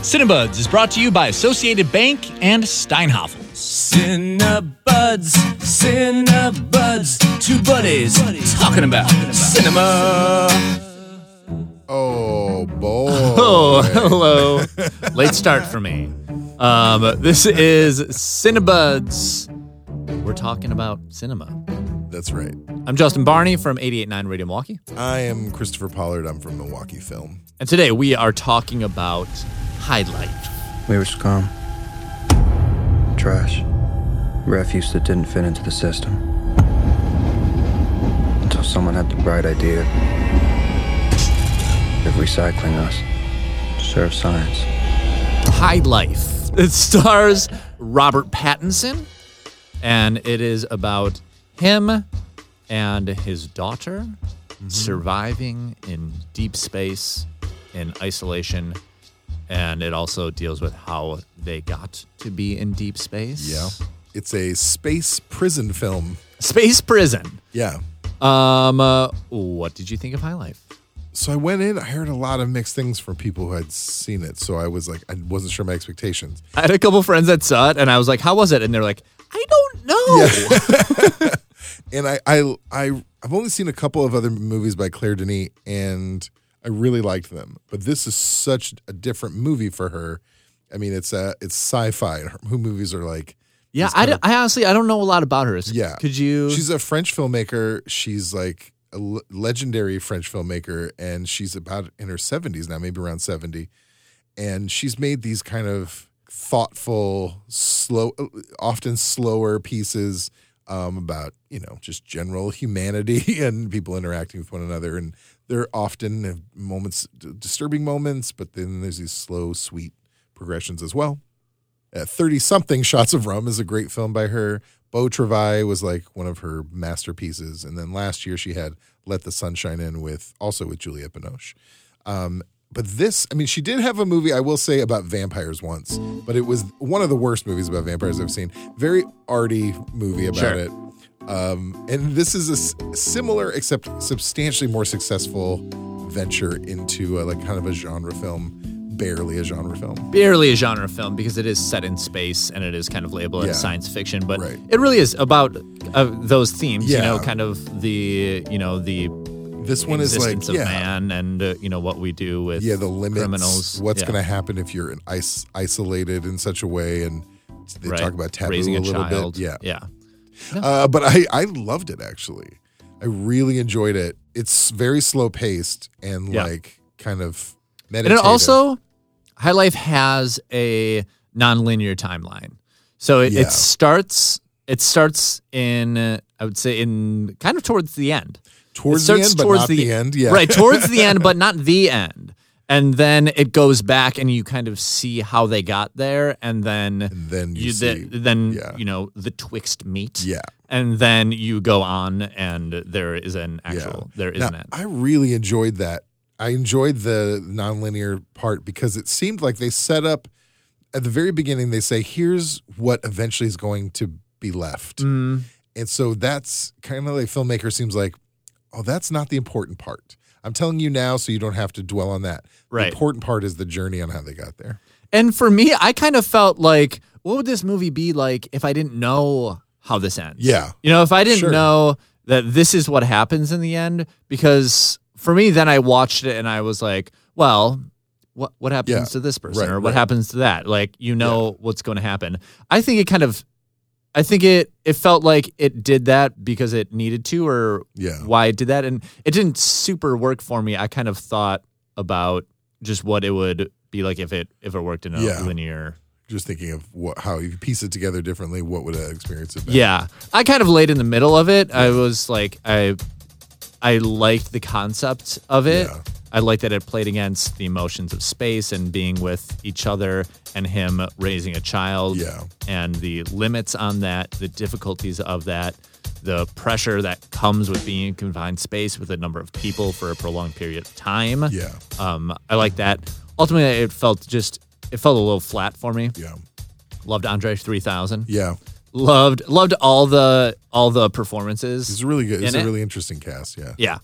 Cinebuds is brought to you by Associated Bank and Steinhoffel. Cinebuds, Cinebuds, two buddies talking about cinema. Oh boy. Oh, hello. Late start for me. Um, this is Cinebuds. We're talking about cinema. That's right. I'm Justin Barney from 889 Radio Milwaukee. I am Christopher Pollard. I'm from Milwaukee Film. And today we are talking about High Life. We were scum. Trash. Refuse that didn't fit into the system. Until someone had the bright idea of recycling us to serve science. High Life. It stars Robert Pattinson, and it is about him and his daughter mm-hmm. surviving in deep space in isolation. And it also deals with how they got to be in deep space. Yeah. It's a space prison film. Space prison. Yeah. Um, uh, what did you think of High Life? So I went in, I heard a lot of mixed things from people who had seen it. So I was like, I wasn't sure my expectations. I had a couple friends that saw it, and I was like, "How was it?" And they're like, "I don't know." And I, I, I, I've only seen a couple of other movies by Claire Denis, and I really liked them. But this is such a different movie for her. I mean, it's a, it's sci-fi. Her movies are like, Yeah, I, I honestly I don't know a lot about her. So Yeah. could you? She's a French filmmaker. She's like a l- legendary French filmmaker, and she's about in her 70s now, maybe around 70. And she's made these kind of thoughtful, slow, often slower pieces um, about, you know, just general humanity and people interacting with one another. And they're often have moments, disturbing moments, but then there's these slow, sweet progressions as well. 30 something shots of rum is a great film by her beau travail was like one of her masterpieces and then last year she had let the sunshine in with also with juliette binoche um, but this i mean she did have a movie i will say about vampires once but it was one of the worst movies about vampires i've seen very arty movie about Sure. it um, and this is a s- similar except substantially more successful venture into a, like kind of a genre film barely a genre film barely a genre film because it is set in space and it is kind of labeled Yeah. as science fiction, but Right. it really is about uh, those themes. You know, kind of the you know the this one is like of yeah man and uh, you know what we do with yeah the limits criminals. what's Yeah. going to happen if you're in is- isolated in such a way and they Right. talk about taboo raising a a, little child. bit yeah yeah. Uh, but I, I loved it actually i really enjoyed it it's very slow paced and Yeah. like kind of meditative. And it also, High Life has a non-linear timeline. So it, Yeah. it starts. It starts in, uh, I would say, in kind of towards the end. towards the end but towards not the, end yeah Right, towards the end, but not the end. And then it goes back, and you kind of see how they got there, and then and then you, you see the, then yeah. you know the twixt meet. yeah and then you go on, and there is an actual there is Now, an end. I really enjoyed that. I enjoyed the nonlinear part because it seemed like they set up at the very beginning. They say, "Here's what eventually is going to be left," Mm, and so that's kind of like filmmaker seems like, "Oh, that's not the important part." I'm telling you now, so you don't have to dwell on that. Right. The important part is the journey on how they got there. And for me, I kind of felt like, what would this movie be like if I didn't know how this ends? Yeah. You know, if I didn't Sure. know that this is what happens in the end, because for me, then I watched it and I was like, well, what what happens Yeah. to this person Right, or what right. happens to that? Like, you know what's going to happen. I think it kind of, I think it it felt like it did that because it needed to or Yeah. why it did that, and it didn't super work for me. I kind of thought about just what it would be like if it if it worked in a Yeah. linear Just thinking of what, how you piece it together differently. What would that experience have been? Yeah, I kind of laid in the middle of it. I was like, I, I liked the concept of it. Yeah. I like that it played against the emotions of space and being with each other and him raising a child. Yeah. and the limits on that, the difficulties of that, the pressure that comes with being in confined space with a number of people for a prolonged period of time. Yeah. Um, I like that. Ultimately, it felt just it felt a little flat for me. Yeah. Loved Andre 3000. Yeah. Loved loved all the all the performances. It's really good. It's a it? really interesting cast. Yeah. yeah.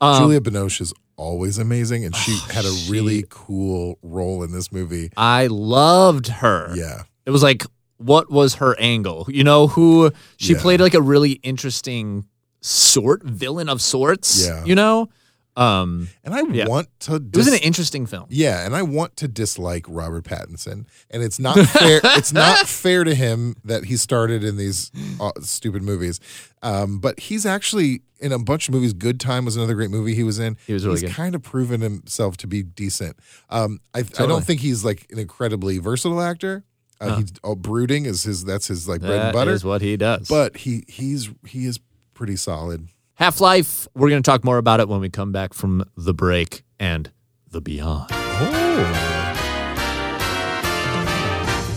Um, Juliette Binoche is always amazing, and oh, she had a really cool role in this movie. I loved her. Yeah, It was like, what was her angle? You know, who she Yeah. played like a really interesting sort villain of sorts. Yeah. You know? Um and I Yeah. want to. it was dis- an interesting film. Yeah, and I want to dislike Robert Pattinson, and it's not fair. it's not fair to him that he started in these uh, stupid movies. Um, but he's actually in a bunch of movies. Good Time was another great movie he was in. He was really he's good. kind of proven himself to be decent. Um, I, I don't think he's like an incredibly versatile actor. Uh, He's oh, brooding is his. That's his like bread and butter. is what he does. but he he's he is pretty solid. Half Life, we're going to talk more about it when we come back from the break and the beyond. Oh.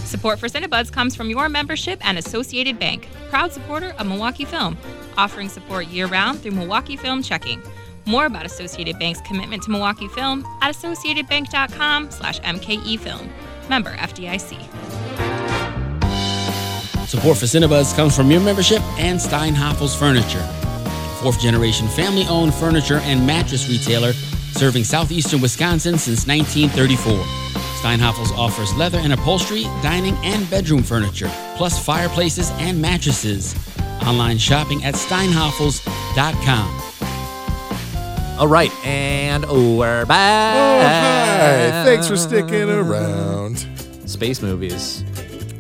Support for Cinebuds comes from your membership and Associated Bank, proud supporter of Milwaukee Film, offering support year-round through Milwaukee Film Checking. More about Associated Bank's commitment to Milwaukee Film at associatedbank.com slash mkefilm. Member FDIC. Support for Cinebuds comes from your membership and Steinhafels Furniture, fourth generation family owned furniture and mattress retailer serving southeastern Wisconsin since 1934. Steinhafels offers leather and upholstery, dining, and bedroom furniture, plus fireplaces and mattresses. Online shopping at steinhafels.com. All right, and we're Oh, back. hi! Thanks for sticking around. Space movies.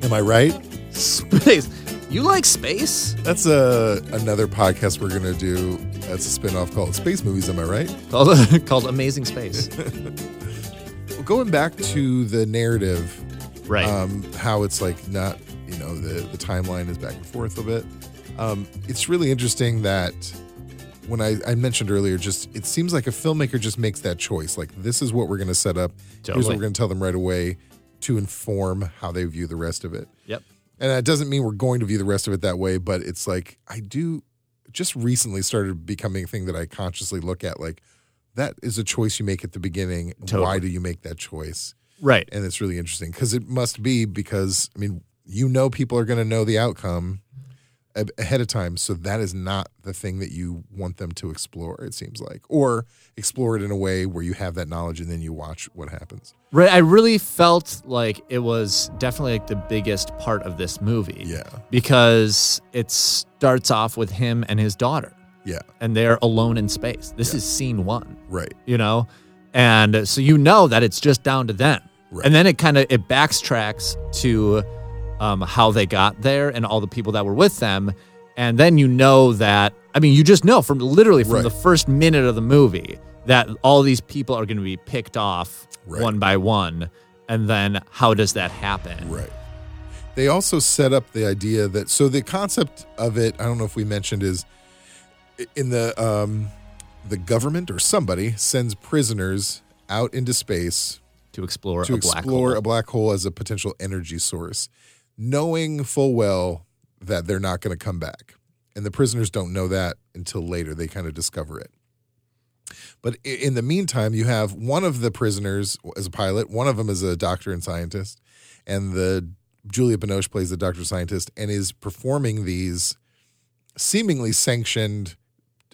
Am I right? Space. You like space? That's a another podcast we're gonna do. That's a spinoff called Space Movies. Am I right? Called, called Amazing Space. Well, going back to the narrative, Right. um, how it's like not, you know, the the timeline is back and forth a bit. Um, it's really interesting that when I, I mentioned earlier, just it seems like a filmmaker just makes that choice. Like this is what we're gonna set up. Here's what we're gonna tell them right away to inform how they view the rest of it. And that doesn't mean we're going to view the rest of it that way, but it's like I do just recently started becoming a thing that I consciously look at like that is a choice you make at the beginning. Totally. Why do you make that choice? Right. And it's really interesting because it must be because I mean, you know people are going to know the outcome ahead of time, so that is not the thing that you want them to explore it seems like or explore it in a way where you have that knowledge and then you watch what happens. Right. I really felt like it was definitely like the biggest part of this movie. Yeah. Because it starts off with him and his daughter, Yeah. and they're alone in space. This is scene one. Right. you know and so you know that it's just down to them Right. and then it kind of it backtracks to um, how they got there and all the people that were with them and then you know that i mean you just know from literally from Right. the first minute of the movie that all these people are going to be picked off Right. one by one and then how does that happen Right. They also set up the idea that so the concept of it, I don't know if we mentioned, is in the um, the government or somebody sends prisoners out into space to explore to a black explore hole a black hole as a potential energy source, knowing full well that they're not going to come back. And the prisoners don't know that until later. They kind of discover it. But in the meantime, you have one of the prisoners as a pilot, one of them is a doctor and scientist, and the Juliette Binoche plays the doctor scientist and is performing these seemingly sanctioned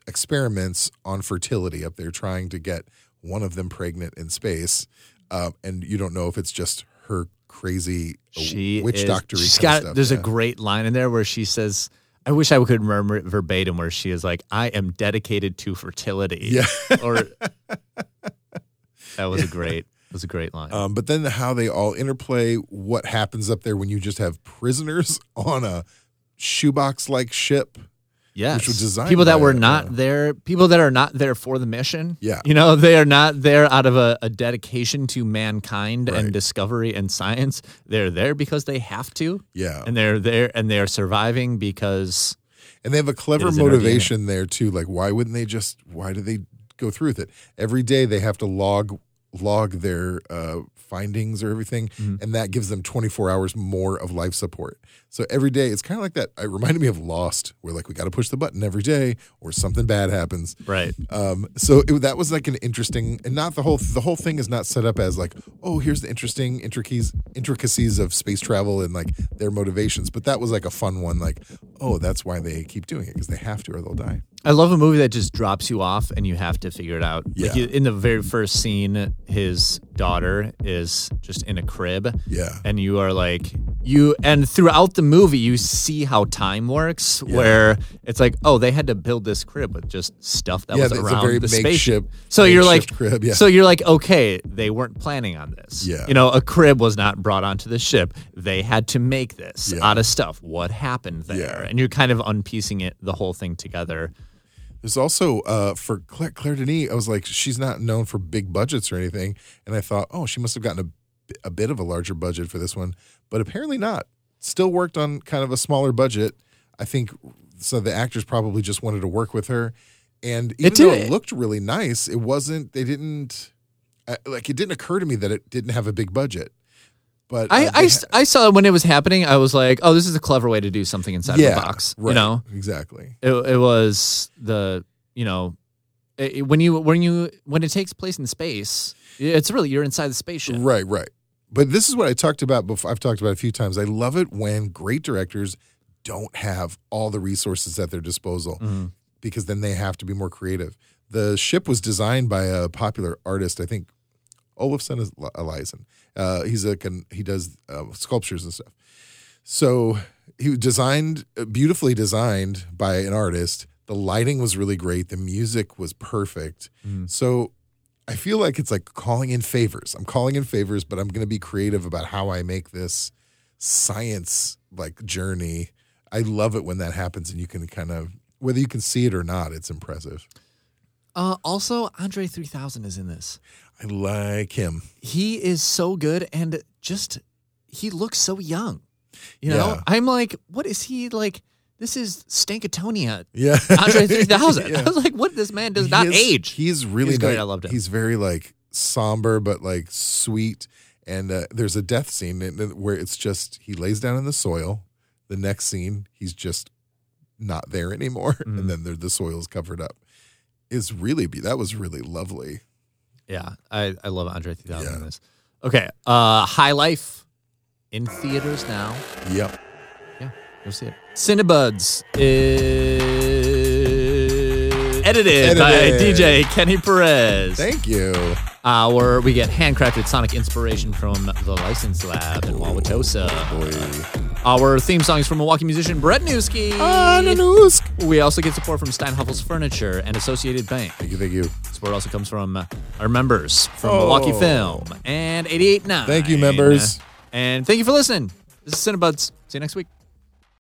experiments on fertility up there, trying to get one of them pregnant in space. Um, and you don't know if it's just her crazy uh, she witch doctor she's got stuff. there's yeah. a great line in there where she says i wish i could remember it verbatim where she is like i am dedicated to fertility Yeah. or that was a great that was a great line Um, but then how they all interplay, what happens up there when you just have prisoners on a shoebox like ship. Yes which was designed people that were uh, not there people that are not there for the mission Yeah. you know they are not there out of a, a dedication to mankind Right. and discovery and science they're there because they have to Yeah. and they're there and they're surviving because And they have a clever It is in our motivation there too. Like, why wouldn't they just? Why do they go through with it every day? They have to log log their uh, findings or everything, Mm-hmm. and that gives them 24 hours more of life support. So every day, it's kind of like that. It reminded me of Lost, where like we got to push the button every day, or something bad happens. right Um, so it, that was like an interesting, and not the whole. The whole thing is not set up as like, oh, here's the interesting intricacies intricacies of space travel and like their motivations. But that was like a fun one. Like, oh, that's why they keep doing it because they have to, or they'll die. I love a movie that just drops you off and you have to figure it out. Yeah. Like you- in the very first scene, his daughter is just in a crib. Yeah. And you are like, you, and throughout the movie, you see how time works, where it's like, oh, they had to build this crib with just stuff that Yeah, was around very the makeshift- spaceship. So you're like, crib, yeah. so you're like, okay, they weren't planning on this. Yeah. You know, a crib was not brought onto the ship. They had to make this Yeah. out of stuff. What happened there? Yeah. And you're kind of unpiecing it, the whole thing together. There's also uh, for Claire, Claire Denis, I was like, she's not known for big budgets or anything, and I thought, oh, she must have gotten a, a bit of a larger budget for this one, but apparently not. Still worked on kind of a smaller budget. I think so. The actors probably just wanted to work with her, and even though did- it looked really nice, it wasn't. They didn't like. It didn't occur to me that it didn't have a big budget. But I, uh, I, s- I saw when it was happening. I was like, oh, this is a clever way to do something inside yeah, of a box. right, You know, exactly. it, it was the, you know, it, it- when you when you when it takes place in space, it's really you're inside the spaceship. Right, right. But this is what I talked about before. I've talked about a few times. I love it when great directors don't have all the resources at their disposal Mm-hmm. because then they have to be more creative. The ship was designed by a popular artist, I think Olafson is Eliasson. Uh, he's a he does uh, sculptures and stuff. So he was designed uh, beautifully designed by an artist. The lighting was really great. The music was perfect. So I feel like it's like calling in favors. I'm calling in favors, but I'm going to be creative about how I make this science like journey. I love it when that happens and you can kind of whether you can see it or not, it's impressive. Uh, also, Andre 3000 is in this. I like him. He is so good and just he looks so young. You know, Yeah. I'm like, what is he like? This is Stankatonia. Yeah. Andre 3000. Yeah. I was like, what? This man does not is- age. He's really He's great. nice. I loved him. He's very like somber but like sweet. And uh, there's a death scene where it's just he lays down in the soil. The next scene, he's just not there anymore, Mm-hmm. and then the, the soil is covered up. Is really be that was really lovely. Yeah, I, I love Andre 3000 in Yeah. this. Okay, uh, High Life in theaters now. Yep. Go see it. Cinebuds is edited, by DJ Kenny Perez. Thank you. Our we get handcrafted sonic inspiration from the License Lab in Wauwatosa. Boy. Our theme song is from Milwaukee musician Brett Newski. Nanusk. We also get support from Steinhafels Furniture and Associated Bank. Thank you. Thank you. Support also comes from uh, our members from Oh. Milwaukee Film and 88.9. Thank you, members. And thank you for listening. This is Cinebuds. See you next week.